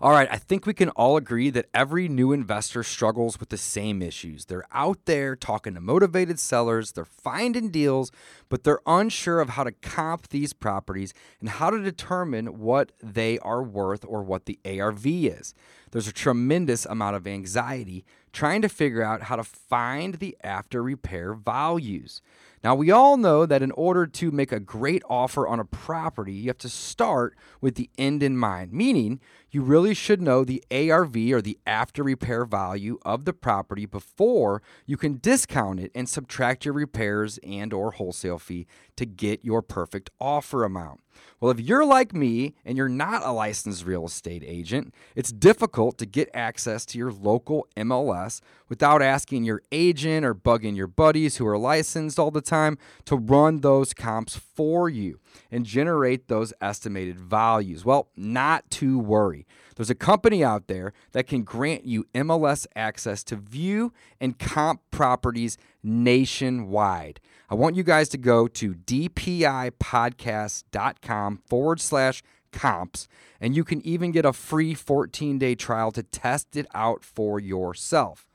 All right, I think we can all agree that every new investor struggles with the same issues. They're out there talking to motivated sellers, they're finding deals, but they're unsure of how to comp these properties and how to determine what they are worth or what the ARV is. There's a tremendous amount of anxiety trying to figure out how to find the after repair values. Now, we all know that in order to make a great offer on a property, you have to start with the end in mind, meaning you really should know the ARV or the after repair value of the property before you can discount it and subtract your repairs and or wholesale fee to get your perfect offer amount. Well, if you're like me and you're not a licensed real estate agent, it's difficult to get access to your local MLS without asking your agent or bugging your buddies who are licensed all the time to run those comps for you and generate those estimated values. Well, not to worry. There's a company out there that can grant you MLS access to view and comp properties nationwide. I want you guys to go to dpipodcast.com forward slash comps, and you can even get a free 14 day trial to test it out for yourself.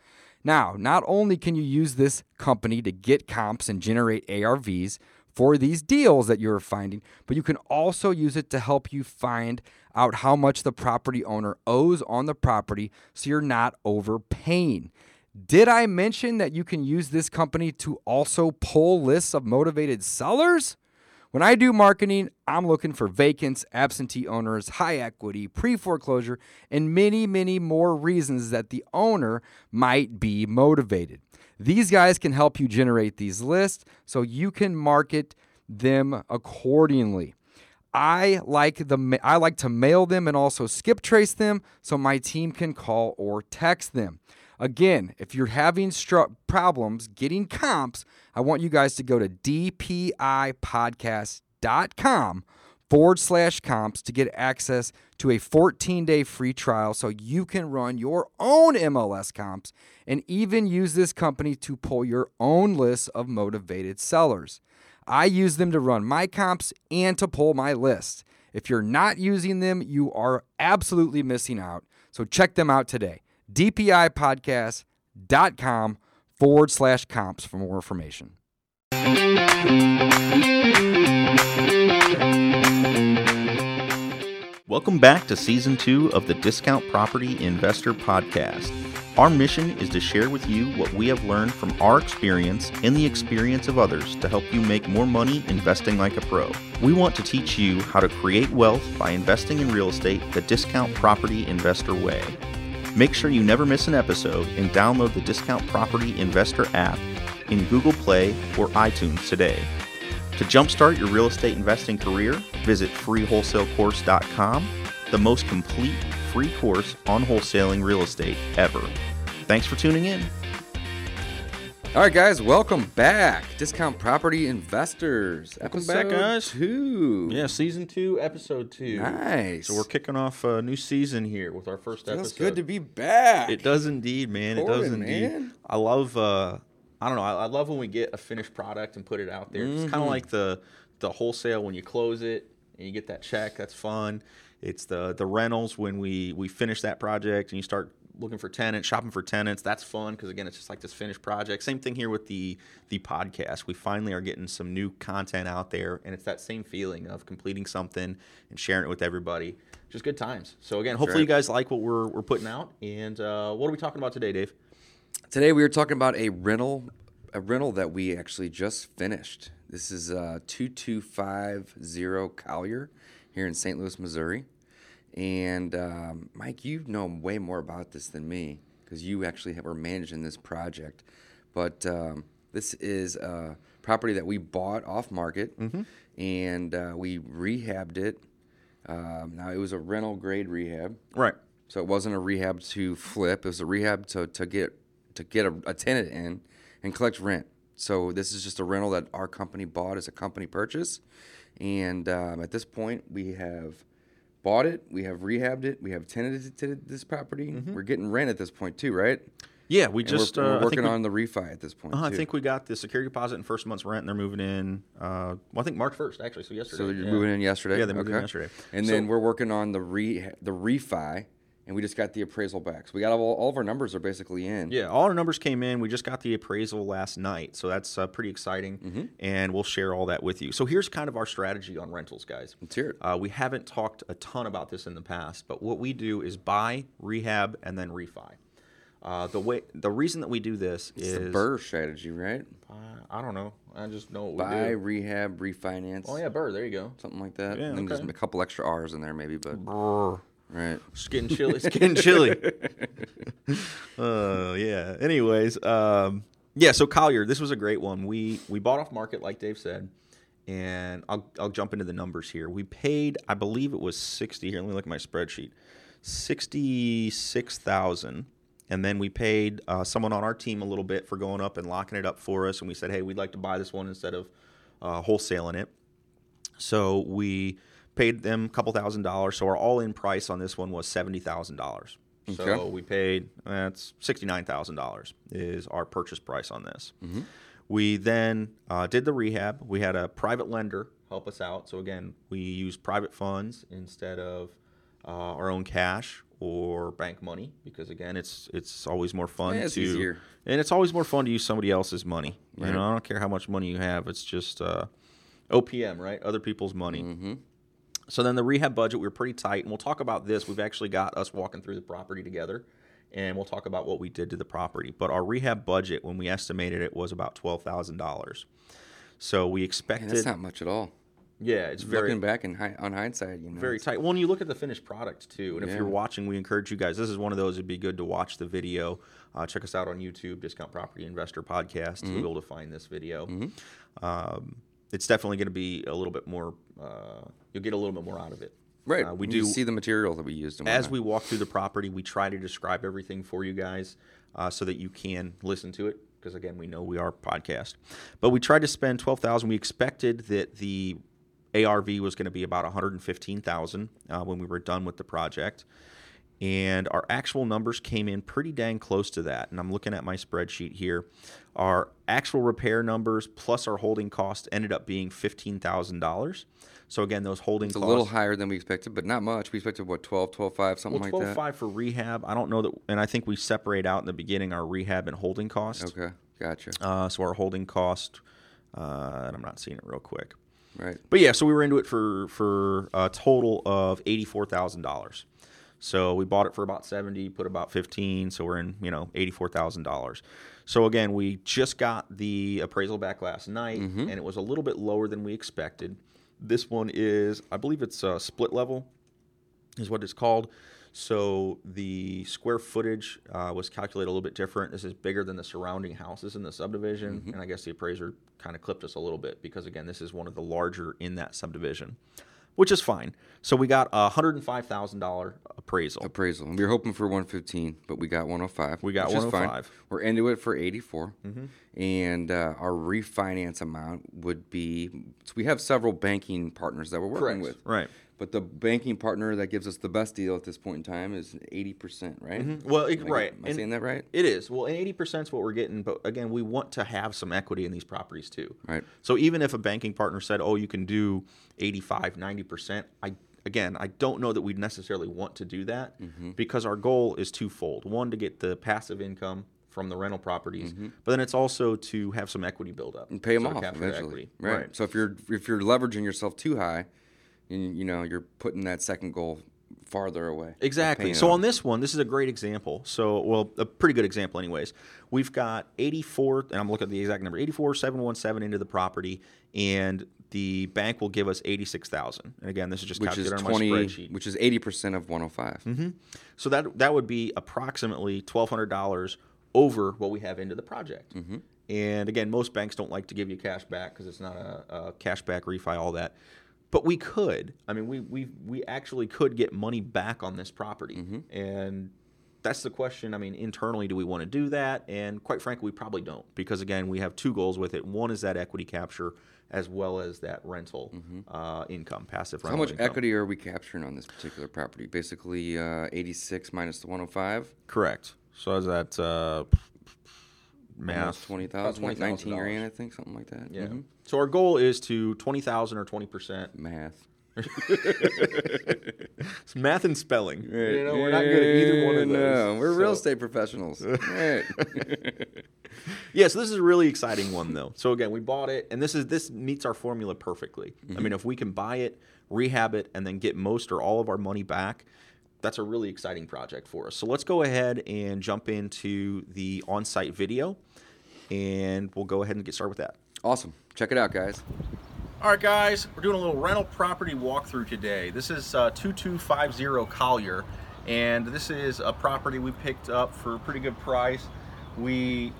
Now, not only can you use this company to get comps and generate ARVs for these deals that you're finding, but you can also use it to help you find out how much the property owner owes on the property so you're not overpaying. Did I mention that you can use this company to also pull lists of motivated sellers? When I do marketing, I'm looking for vacants, absentee owners, high equity, pre foreclosure, and many, many more reasons that the owner might be motivated. These guys can help you generate these lists so you can market them accordingly. I like the I like to mail them and also skip trace them so my team can call or text them. Again, if you're having problems getting comps, I want you guys to go to dpipodcast.com forward slash comps to get access to a 14 day free trial so you can run your own MLS comps and even use this company to pull your own list of motivated sellers. I use them to run my comps and to pull my list. If you're not using them, you are absolutely missing out. So check them out today dpipodcast.com forward slash comps for more information. Welcome back to season two of the Discount Property Investor Podcast. Our mission is to share with you what we have learned from our experience and the experience of others to help you make more money investing like a pro. We want to teach you how to create wealth by investing in real estate the discount property investor way. Make sure you never miss an episode and download the Discount Property Investor app in Google Play or iTunes today. To jumpstart your real estate investing career, visit freewholesalecourse.com, the most complete free course on wholesaling real estate ever. Thanks for tuning in. All right, guys, welcome back. Discount Property Investors. Welcome back, guys. Two. Yeah, season two, episode two. Nice. So we're kicking off a new season here with our first Feels episode. good to be back. It does indeed, man. it does indeed. man. I love. Uh, I don't know. I, I love when we get a finished product and put it out there. It's Mm-hmm. kind of like the the wholesale when you close it and you get that check. That's fun. It's the the rentals when we we finish that project and you start looking for tenants, shopping for tenants. That's fun because again, it's just like this finished project. Same thing here with the the podcast. We finally are getting some new content out there, and it's that same feeling of completing something and sharing it with everybody. Just good times. So again, hopefully you guys like what we're we're putting out. And uh, what are we talking about today, Dave? Today we were talking about a rental, a rental that we actually just finished. This is uh, two two five zero Collier here in St. Louis, Missouri. And um, Mike, you know way more about this than me because you actually were managing this project. But um, this is a property that we bought off market, and uh, we rehabbed it. Um, now it was a rental grade rehab. Right. So it wasn't a rehab to flip. It was a rehab to, to get to get a, a tenant in and collect rent. So this is just a rental that our company bought as a company purchase. And um, at this point, we have bought it, we have rehabbed it, we have tenanted this property. We're getting rent at this point too, right? Yeah, we And just we're, uh, we're working we- on the refi at this point. Uh, I think we got the security deposit and first month's rent, and they're moving in. Uh, well, I think March first, actually. So yesterday. So you're yeah. moving in yesterday. Yeah, they moved in yesterday. And So- then we're working on the re the refi, and we just got the appraisal back. So we got all, all of our numbers are basically in. Yeah, all our numbers came in. We just got the appraisal last night, so that's uh, pretty exciting, Mm-hmm. and we'll share all that with you. So here's kind of our strategy on rentals, guys. Let's hear it. Uh, we haven't talked a ton about this in the past, but what we do is buy, rehab, and then refi. Uh, the way, the reason that we do this It's is the BRRRR strategy, right? Uh, I don't know. I just know what we Buy, rehab, refinance. Oh yeah, BRRRR. There you go. Something like that. Yeah, and then okay. just a couple extra R's in there, maybe. But right. It's getting chilly. It's getting chilly. uh, yeah. Anyways, um, yeah. So Collier, this was a great one. We we bought off market, like Dave said, and I'll I'll jump into the numbers here. We paid, I believe it was sixty. Here, let me look at my spreadsheet. Sixty six thousand. And then we paid uh, someone on our team a little bit for going up and locking it up for us. And we said, hey, we'd like to buy this one instead of uh, wholesaling it. So we paid them a couple thousand dollars. So our all-in price on this one was seventy thousand dollars. So Okay. we paid that's sixty-nine thousand dollars is our purchase price on this. We then uh, did the rehab. We had a private lender help us out. So again, we used private funds instead of uh, our own cash or bank money because again, it's it's always more fun Yeah, it's to easier. and it's always more fun to use somebody else's money. You know, I don't care how much money you have. It's just uh, OPM, right? Other people's money. Mm-hmm. So then the rehab budget, we were pretty tight, and we'll talk about this. We've actually got us walking through the property together, and we'll talk about what we did to the property. But our rehab budget, when we estimated it, was about twelve thousand dollars. So we Man, expected, that's not much at all. yeah, it's very Looking back in hi- on hindsight, you know. very tight. Well, when you look at the finished product too, and if you're watching, we encourage you guys. This is one of those. It'd be good to watch the video. Uh, check us out on YouTube, Discount Property Investor Podcast. Mm-hmm. You'll be able to find this video. Um, it's definitely going to be a little bit more. Uh, you'll get a little bit more out of it. Right. Uh, we You do see the material that we used. As we walk through the property, we try to describe everything for you guys uh, so that you can listen to it. Because again, we know we are podcast, but we tried to spend twelve thousand. We expected that the ARV was going to be about one hundred and fifteen thousand uh, when we were done with the project, and our actual numbers came in pretty dang close to that. And I'm looking at my spreadsheet here. Our actual repair numbers plus our holding cost ended up being fifteen thousand dollars. So again, those holding costs. a little higher than we expected, but not much. We expected what 12, 12, 5, something well, like twelve that. five for rehab. I don't know that, and I think we separate out in the beginning our rehab and holding cost. Okay, gotcha. Uh, so our holding cost, uh, and I'm not seeing it real quick, Right. but yeah, so we were into it for for a total of eighty four thousand dollars. So we bought it for about seventy, put about fifteen, so we're in you know eighty four thousand dollars. So again, we just got the appraisal back last night, mm-hmm. and it was a little bit lower than we expected. This one is, I believe it's a split level is what it's called. So the square footage uh, was calculated a little bit different. This is bigger than the surrounding houses in the subdivision, mm-hmm. and I guess the appraiser kind of clipped us a little bit because again, this is one of the larger in that subdivision, which is fine. So we got a hundred and five thousand dollar appraisal. Appraisal. We were hoping for 115, but we got 105. We got which is fine. 105. We're into it for 84. And uh, our refinance amount would be so we have several banking partners that we're working with. Right. But the banking partner that gives us the best deal at this point in time is 80%, right? Well, it, Am I- right. Am I And saying that right? It is. Well, and eighty percent is what we're getting, but again, we want to have some equity in these properties too. Right. So even if a banking partner said, "Oh, you can do 85, 90%," I again, I don't know that we'd necessarily want to do that Mm-hmm. because our goal is twofold. One to get the passive income from the rental properties, but then it's also to have some equity build up Mm-hmm. and pay them So off eventually. equity. Right. So if you're if you're leveraging yourself too high, and you know you're putting that second goal farther away. Exactly. So on this one, this is a great example. So, well, a pretty good example, anyways. We've got 84, and I'm looking at the exact number 84717 into the property, and the bank will give us 86,000. And again, this is just which is 20, my spreadsheet. which is 80% of 105. Mm-hmm. So that that would be approximately $1,200 over what we have into the project. Mm-hmm. And again, most banks don't like to give you cash back because it's not a, a cash back refi, all that. But we could. I mean, we we we actually could get money back on this property, Mm-hmm. and that's the question. I mean, internally, do we want to do that? And quite frankly, we probably don't because again, we have two goals with it. One is that equity capture, as well as that rental uh, income, passive Mm-hmm. How much income. equity are we capturing on this particular property? Basically, uh, 86 minus the 105, Correct. So is that uh, math? almost 20,000, like $20,000. 19 grand, I think, something like that. Yeah. Mhm. So our goal is to twenty thousand or twenty percent. Math. It's math and spelling. Right. You know, we're not good at either one of those. No, we're real estate professionals. right. Yeah, so this is a really exciting one though. So again, we bought it, and this is this meets our formula perfectly. I mean, if we can buy it, rehab it, and then get most or all of our money back, that's a really exciting project for us. So let's go ahead and jump into the on-site video, and we'll go ahead and get started with that. Awesome. Check it out, guys. All right, guys, we're doing a little rental property walkthrough today. This is uh, 2250 Collier, and this is a property we picked up for a pretty good price. We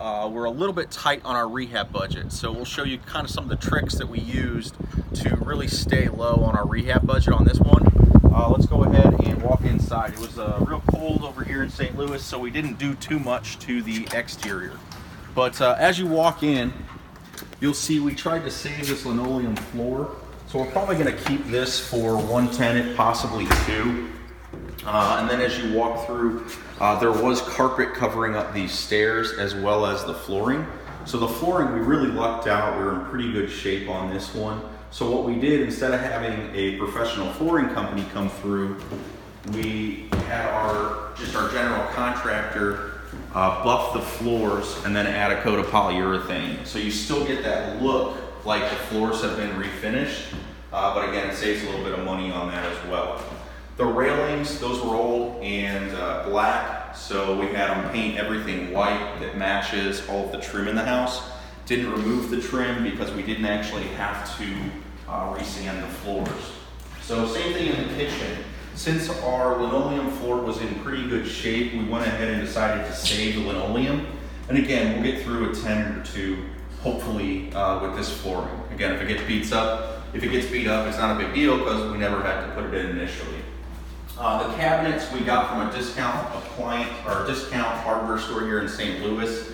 uh, we're a little bit tight on our rehab budget, so we'll show you kind of some of the tricks that we used to really stay low on our rehab budget on this one. Uh, let's go ahead and walk inside. It was uh, real cold over here in St. Louis, so we didn't do too much to the exterior. But uh, as you walk in, you'll see we tried to save this linoleum floor. So we're probably gonna keep this for one tenant, possibly two. Uh, and then as you walk through, uh, there was carpet covering up these stairs as well as the flooring. So the flooring, we really lucked out. We were in pretty good shape on this one. So what we did, instead of having a professional flooring company come through, we had our, just our general contractor uh, buff the floors and then add a coat of polyurethane. So you still get that look like the floors have been refinished, uh, but again, it saves a little bit of money on that as well. The railings, those were old and uh, black, so we had them paint everything white that matches all of the trim in the house. Didn't remove the trim because we didn't actually have to uh, resand the floors. So same thing in the kitchen. Since our linoleum floor was in pretty good shape, we went ahead and decided to save the linoleum. And again, we'll get through a tenant or two, hopefully, uh, with this flooring. Again, if it gets beat up, if it gets beat up, it's not a big deal because we never had to put it in initially. Uh, the cabinets we got from a discount appliance or discount hardware store here in St. Louis.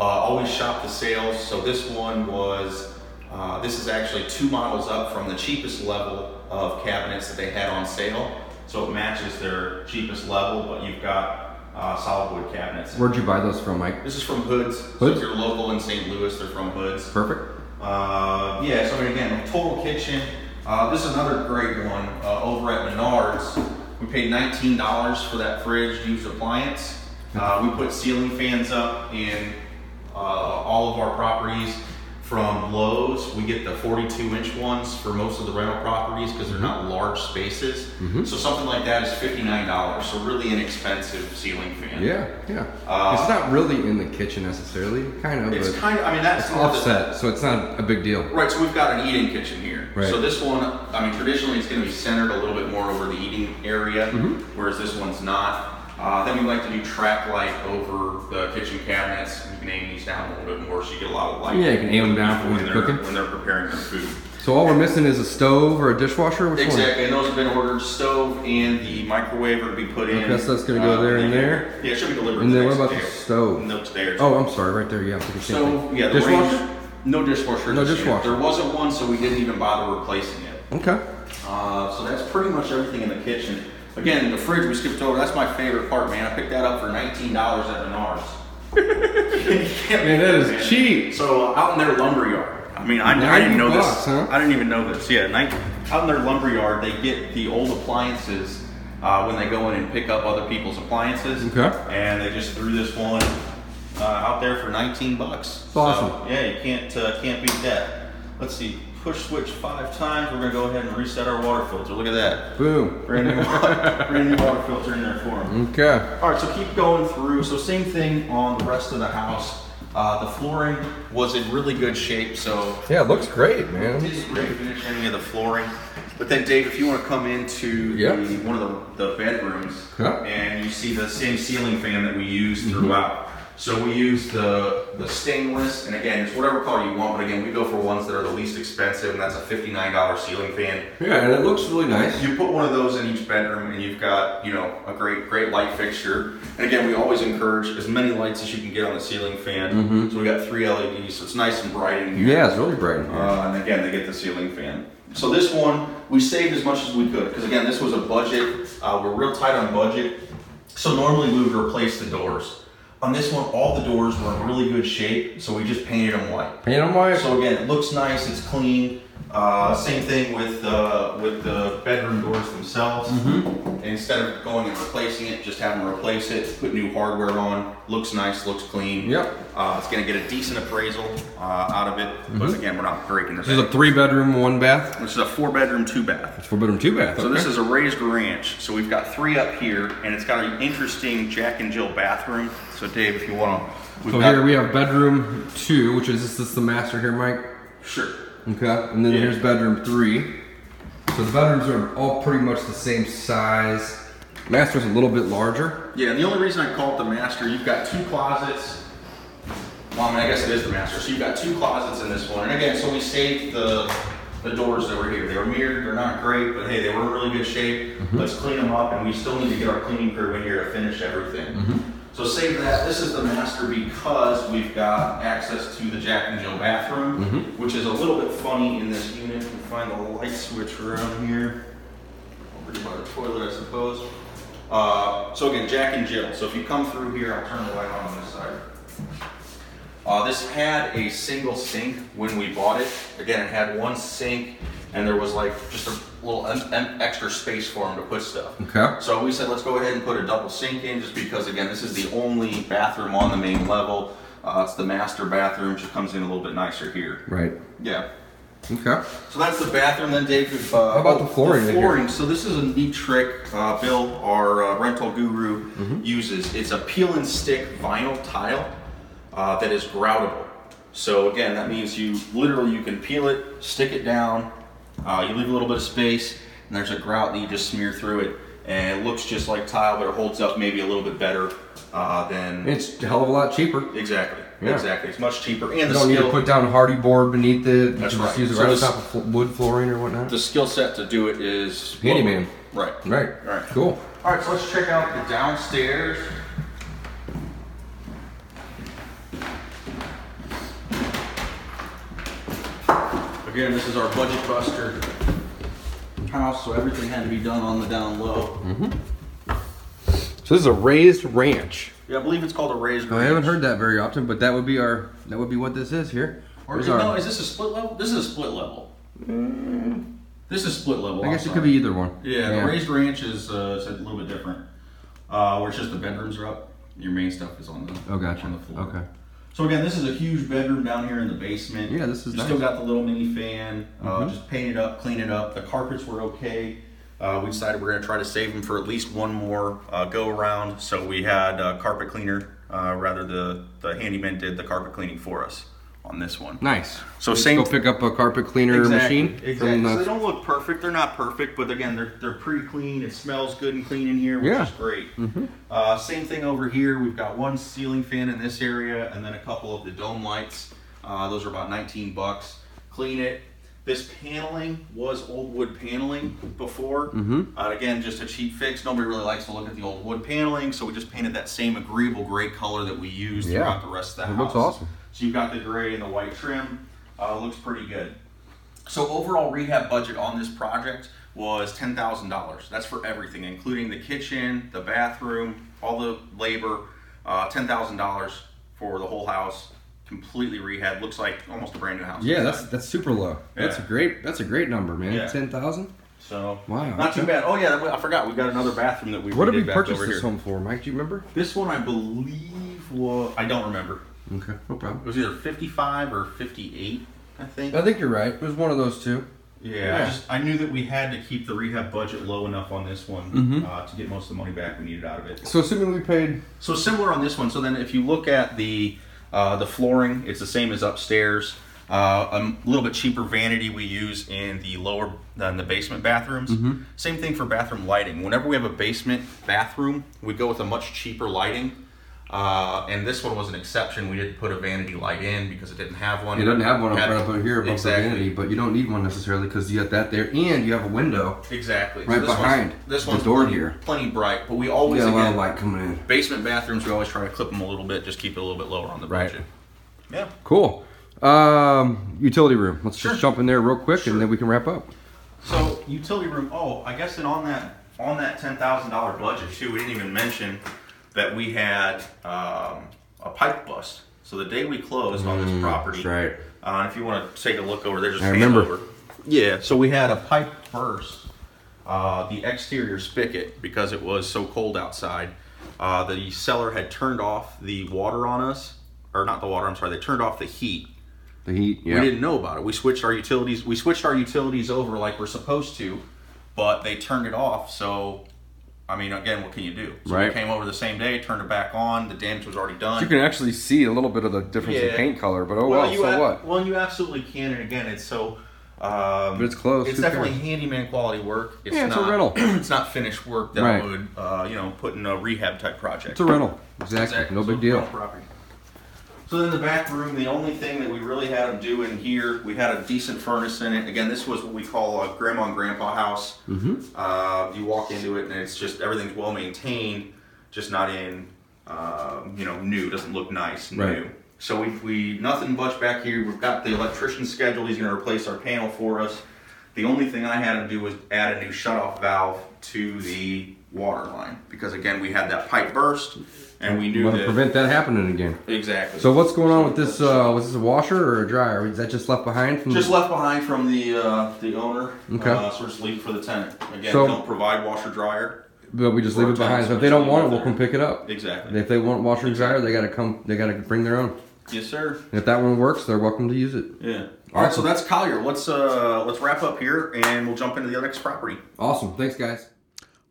Uh, always shop the sales. So this one was, uh, this is actually two models up from the cheapest level of cabinets that they had on sale. So it matches their cheapest level, but you've got uh, solid wood cabinets. Where'd you buy those from, Mike? This is from Hoods. So Hoods? if you're local in St. Louis, they're from Hoods. Perfect. Uh, yeah, so I mean, again, total kitchen. Uh, this is another great one uh, over at Menards. We paid $19 for that fridge used appliance. Uh, we put ceiling fans up uh, all of our properties from Lowe's. We get the 42 inch ones for most of the rental properties because they're not large spaces. So something like that is $59. So really inexpensive ceiling fan. Yeah, yeah. Uh, it's not really in the kitchen necessarily, kind of. It's kind of, I mean, that's it's more the- offset, so it's not a big deal. Right, so we've got an eating kitchen here. Right. So this one, I mean, traditionally it's going to be centered a little bit more over the eating area, Mm-hmm. whereas this one's not. Uh, then we like to do track light over the kitchen cabinets. You can aim these down a little bit more so you get a lot of light. Yeah, you can aim them down for when you're they're, cooking. When they're preparing their food. So all we're missing is a stove or a dishwasher. Which Exactly, and those have been ordered. Stove and the microwave are to be put in. Okay, so that's gonna go there and there? Yeah, it should be delivered. And then what about the stove? No, one? Oh, I'm sorry. Right there. Yeah, I'm thinking yeah, the dishwasher. range- no dishwasher. No dishwasher. There wasn't one, so we didn't even bother replacing it. Okay. Uh, so that's pretty much everything in the kitchen. Again, the fridge we skipped over. That's my favorite part, man. I picked that up for nineteen dollars at Menards. Man, that is cheap. So uh, out in their lumber yard. I mean, I, I didn't know bucks, this. huh? I didn't even know this. Yeah, nine, out in their lumber yard, they get the old appliances uh, when they go in and pick up other people's appliances. Okay. And they just threw this one uh, out there for 19 bucks. Awesome. So, yeah, you can't uh, can't beat that. Let's see. Push switch five times. We're gonna go ahead and reset our water filter. Look at that. Boom. Brand new, water, brand new water filter in there for them. Okay. All right, so keep going through. So same thing on the rest of the house. Uh, the flooring was in really good shape, so Yeah, it looks great, man. didn't refinish any of the flooring. But then, Dave, if you want to come into Yeah. the, one of the, the bedrooms and you see the same ceiling fan that we use throughout. So we use the the stainless, and again, it's whatever color you want. But again, we go for ones that are the least expensive, and that's a fifty nine dollar ceiling fan. Yeah, and it looks really nice. You put one of those in each bedroom, and you've got you know a great great light fixture. And again, we always encourage as many lights as you can get on the ceiling fan. So we got three LEDs, so it's nice and bright in here. Yeah, it's really bright. in here. Uh, and again, they get the ceiling fan. So this one, we saved as much as we could because again, this was a budget. Uh, we're real tight on budget. So normally we would replace the doors. On this one, all the doors were in really good shape, so we just painted them white. Paint on white. So again, it looks nice, it's clean. Uh, same thing with uh, with the bedroom doors themselves. Mm-hmm. Instead of going and replacing it, just have them replace it, put new hardware on. Looks nice, looks clean. Yep. Uh, it's gonna get a decent appraisal uh, out of it, but again, we're not breaking Mm-hmm. This is a three bedroom, one bath. This is a four bedroom, two bath. It's Four bedroom, two bath. So this is a raised ranch. So we've got three up here, and it's got an interesting Jack and Jill bathroom. So Dave, if you want to, So here we have bedroom two, which is this is the master here, Mike. sure. Okay, and then Yeah. here's bedroom three. So the bedrooms are all pretty much the same size. Master's a little bit larger. Yeah, and the only reason I call it the master, you've got two closets. Well, I mean, I guess it is the master. So you've got two closets in this one. And again, so we saved the the doors that were here. They were mirrored. They're not great, but hey, they were in really good shape. Mm-hmm. Let's clean them up, and we still need to get our cleaning crew in here to finish everything. Mm-hmm. So save that. This is the master because we've got access to the Jack and Jill bathroom, which is a little bit funny in this unit. We find the light switch around here over by the toilet, I suppose. Uh, so again, Jack and Jill. So if you come through here, I'll turn the light on on this side. Uh, this had a single sink when we bought it. Again, it had one sink, and there was like just a little extra space for them to put stuff. Okay. So we said, let's go ahead and put a double sink in, just because again, this is the only bathroom on the main level. Uh, it's the master bathroom, which comes in a little bit nicer here. Right. Yeah. Okay. So that's the bathroom. Then Dave, if, uh, How about the flooring in The flooring. So this is a neat trick uh, Bill, our uh, rental guru, Mm-hmm. uses. It's a peel and stick vinyl tile uh, that is groutable. So again, that means you literally you can peel it, stick it down. Uh, you leave a little bit of space, and there's a grout that you just smear through it, and it looks just like tile, but it holds up maybe a little bit better uh, than It's a hell of a lot cheaper. exactly. Yeah. Exactly. It's much cheaper, and You the don't need to put down Hardie board beneath it. You That's can just right. use it So right this- on top of wood flooring or whatnot. the skill set to do it is Handyman. Right. right. All right. Cool. All right, so let's check out the downstairs. Again, this is our budget buster house, so everything had to be done on the down low. So this is a raised ranch. Yeah, I believe it's called a raised. I haven't heard that very often, but that would be our that would be what this is here. Or Here's is, our- no, is this a split level? This is a split level. This is split level. I guess it could be either one. Yeah, the raised ranch is, uh, is a little bit different. Uh, where it's just the bedrooms are up. Your main stuff is on the Oh, gotcha. on the floor. Okay. So again, this is a huge bedroom down here in the basement. Yeah, this is You still. Mm-hmm. got the little mini fan. Uh, just paint it up, clean it up. The carpets were okay. Uh, we decided we're gonna try to save them for at least one more uh, go around. So we had a carpet cleaner. Uh, rather, the the handyman did the carpet cleaning for us on this one. Nice. So Just same- Go pick up a carpet cleaner Exactly. machine. Exactly. From So they don't look perfect. They're not perfect, but again, they're they're pretty clean. It smells good and clean in here, which Yeah. is great. Uh, same thing over here. We've got one ceiling fan in this area, and then a couple of the dome lights. Uh, those are about 19 bucks. Clean it. This paneling was old wood paneling before. Mm-hmm. Uh, again, just a cheap fix. Nobody really likes to look at the old wood paneling, so we just painted that same agreeable gray color that we used Yeah. throughout the rest of the It house. looks awesome. So you've got the gray and the white trim. Uh, looks pretty good. So overall rehab budget on this project was ten thousand dollars. That's for everything, including the kitchen, the bathroom, all the labor. Uh, ten thousand dollars for the whole house, completely rehab. Looks like almost a brand new house. yeah, that's inside. that's super low. That's a great that's a great number, man. Yeah. Ten thousand. so Wow, not too bad. Oh yeah, I forgot we got another bathroom that we What did we purchase this here. home for, Mike? Do you remember? This one I believe was I don't remember. Okay, no problem. It was either fifty-five or fifty-eight, I think. I think you're right. It was one of those two. Yeah, Yeah. I just I knew that we had to keep the rehab budget low enough on this one Mhm. uh, to get most of the money back we needed out of it. So assuming we paid So similar on this one. So then, if you look at the uh, the flooring, it's the same as upstairs. Uh, a little bit cheaper vanity we use in the lower than the basement bathrooms. Same thing for bathroom lighting. Whenever we have a basement bathroom, we go with a much cheaper lighting. Uh, and this one was an exception. We didn't put a vanity light in because it didn't have one. it doesn't have one. I'm trying to put it here above exactly. the vanity, but you don't need one necessarily because you got that there, and you have a window. Exactly. Right this one's- behind this the one's door plenty, here. Plenty bright, but we You always got a lot of light coming in. basement bathrooms. We always try to clip them a little bit, just keep it a little bit lower on the budget. Right. budget. Yeah. Cool. Um, utility room. Let's Sure. just jump in there real quick, Sure. and then we can wrap up. So utility room. Oh, I guess and on that on that ten thousand dollar budget too, we didn't even mention that we had um, a pipe bust. So the day we closed on this property, Mm, That's right. Uh, if you want to take a look over there, just I pan remember. over. Yeah, so we had a pipe burst, uh, the exterior spigot, because it was so cold outside. Uh, the seller had turned off the water on us, or not the water. I'm sorry, they turned off the heat. The heat. Yeah. We didn't know about it. We switched our utilities. We switched our utilities over like we're supposed to, but they turned it off. So, I mean, again, what can you do? So Right. we came over the same day, turned it back on. The damage was already done. You can actually see a little bit of the difference in paint color, but oh well. you so ab- what? Well, you absolutely can, and again, it's so. Um, But it's close, It's who definitely cares? handyman quality work. It's Yeah, it's a not, rental. it's not finished work that Right. would, uh, you know, put in a rehab type project. It's a rental. Exactly. Exactly. No So big deal. property. So then the back room, the only thing that we really had them do in here, we had a decent furnace in it. Again, this was what we call a grandma and grandpa house. Mm-hmm. Uh, you walk into it and it's just everything's well maintained, just not in, uh, you know, new. Doesn't look nice, new. Right. So we, we nothing much back here. We've got the electrician scheduled. He's going to replace our panel for us. The only thing I had to do was add a new shutoff valve to the water line because again we had that pipe burst and we You knew want to that prevent that happening again. exactly. So what's going on with this? Uh, was this a washer or a dryer? Is that just left behind from? just the, left behind from the uh, the owner. Okay. Uh, so just leave for the tenant. Again, So- don't provide washer dryer. But we just leave it behind. So if they don't want it, we'll come pick it up. Exactly. And if they want washer and dryer, they got to come. They got to bring their own. Yes, sir. And if that one works, they're welcome to use it. Yeah. All right. So Awesome. that's Collier. Let's uh let's wrap up here and we'll jump into the next property. Awesome. Thanks, guys.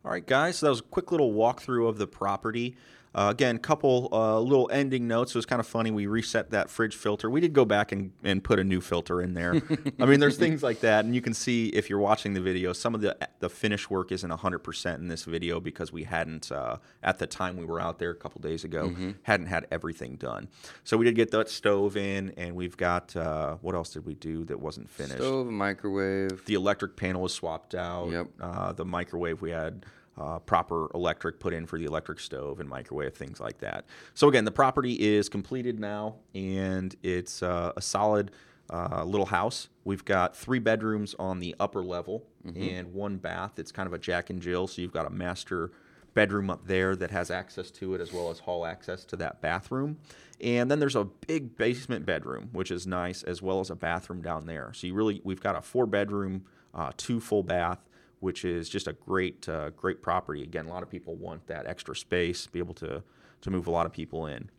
All right, guys. So that was a quick little walkthrough of the property. Uh, again, couple uh, little ending notes. It was kind of funny. We reset that fridge filter. We did go back and, and put a new filter in there. I mean, there's things like that, and you can see if you're watching the video, some of the the finish work isn't 100% in this video because we hadn't uh, at the time we were out there a couple days ago hadn't had everything done. So we did get that stove in, and we've got uh, what else did we do that wasn't finished? Stove, microwave. the electric panel was swapped out. Yep. Uh, the microwave we had uh, proper electric put in for the electric stove and microwave things like that. So again, the property is completed now, and it's uh, a solid uh, little house. We've got three bedrooms on the upper level and one bath. It's kind of a Jack and Jill, so you've got a master bedroom up there that has access to it as well as hall access to that bathroom. And then there's a big basement bedroom, which is nice, as well as a bathroom down there. So you really, we've got a four bedroom, uh, two full bath, which is just a great, uh, great property. Again, a lot of people want that extra space, be able to to move a lot of people in.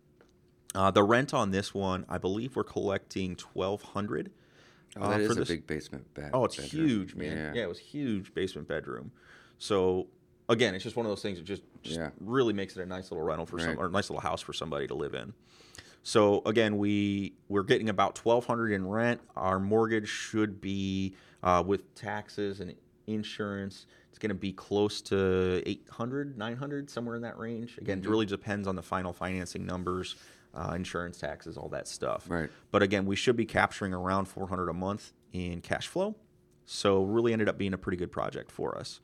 Uh, the rent on this one, I believe, we're collecting twelve hundred. Oh, that is a big basement bed. Oh, it's bedroom. huge, man. Yeah. Yeah. it was huge basement bedroom. So again, it's just one of those things that just, just Yeah. really makes it a nice little rental for some or a nice little house for somebody to live in. So again, we we're getting about twelve hundred in rent. Our mortgage should be uh, with taxes and insurance. It's going to be close to 800, 900, somewhere in that range. Again, Mm-hmm. it really depends on the final financing numbers, uh, insurance, taxes, all that stuff. Right. But again, we should be capturing around 400 a month in cash flow. So really ended up being a pretty good project for us.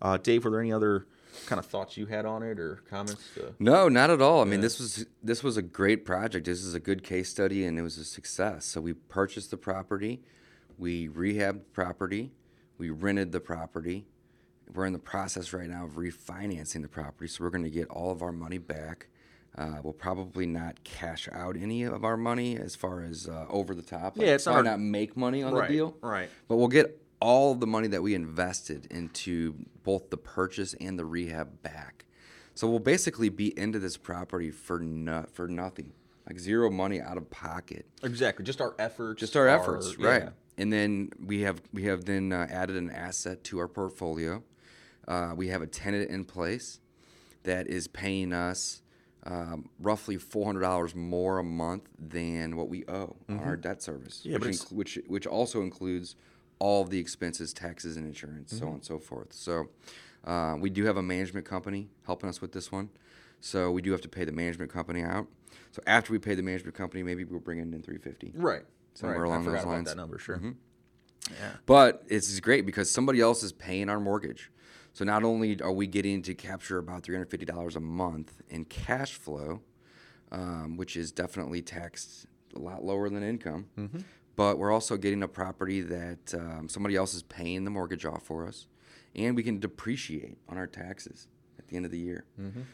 Uh, Dave, were there any other kind of thoughts you had on it or comments? To... No, not at all. I mean, this was this was a great project. This is a good case study, and it was a success. So we purchased the property, we rehabbed the property, we rented the property. We're in the process right now of refinancing the property, so we're going to get all of our money back. Uh, we'll probably not cash out any of our money as far as uh, over the top. Yeah, it's not probably our- not make money on Right, the deal. right. But we'll get all the money that we invested into both the purchase and the rehab back. So we'll basically be into this property for no, for nothing, like zero money out of pocket. Exactly, just our efforts. Just our efforts, yeah. And then we have we have then uh, added an asset to our portfolio. Uh, we have a tenant in place that is paying us um, roughly four hundred dollars more a month than what we owe on our debt service, Mm-hmm. Yeah, which, inc- which which also includes all the expenses, taxes, and insurance, Mm-hmm. so on and so forth. So uh, we do have a management company helping us with this one. So we do have to pay the management company out. So after we pay the management company, maybe we'll bring in three fifty. Right. Somewhere right. along those lines. that number, sure. Yeah. But it's great because somebody else is paying our mortgage. So not only are we getting to capture about $350 a month in cash flow, um, which is definitely taxed a lot lower than income, but we're also getting a property that um, somebody else is paying the mortgage off for us, and we can depreciate on our taxes at the end of the year.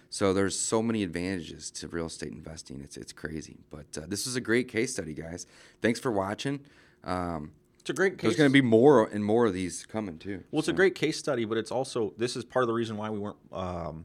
So there's so many advantages to real estate investing. It's it's crazy. But uh, this was a great case study, guys. Thanks for watching. Um, It's a great case. There's going to be more and more of these coming too. Well, it's a great case study, but it's also this is part of the reason why we weren't um,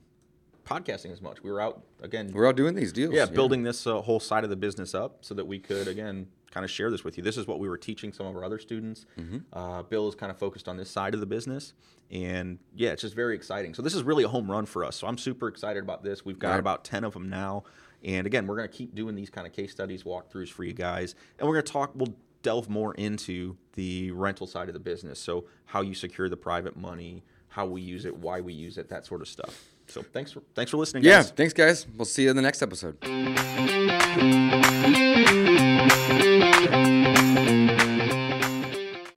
podcasting as much. We were out again. We're out doing these deals. yeah, building this uh, whole side of the business up so that we could again kind of share this with you. This is what we were teaching some of our other students. Mm-hmm. Uh, Bill is kind of focused on this side of the business, and yeah, it's just very exciting. So this is really a home run for us. So I'm super excited about this. We've got Right. about ten of them now, and again, we're going to keep doing these kind of case studies, walkthroughs for you guys, and we're going to talk. We'll delve more into the rental side of the business. So how you secure the private money, how we use it, why we use it, that sort of stuff. So thanks for thanks for listening. Yeah. guys. Thanks, guys. We'll see you in the next episode.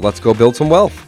Let's go build some wealth.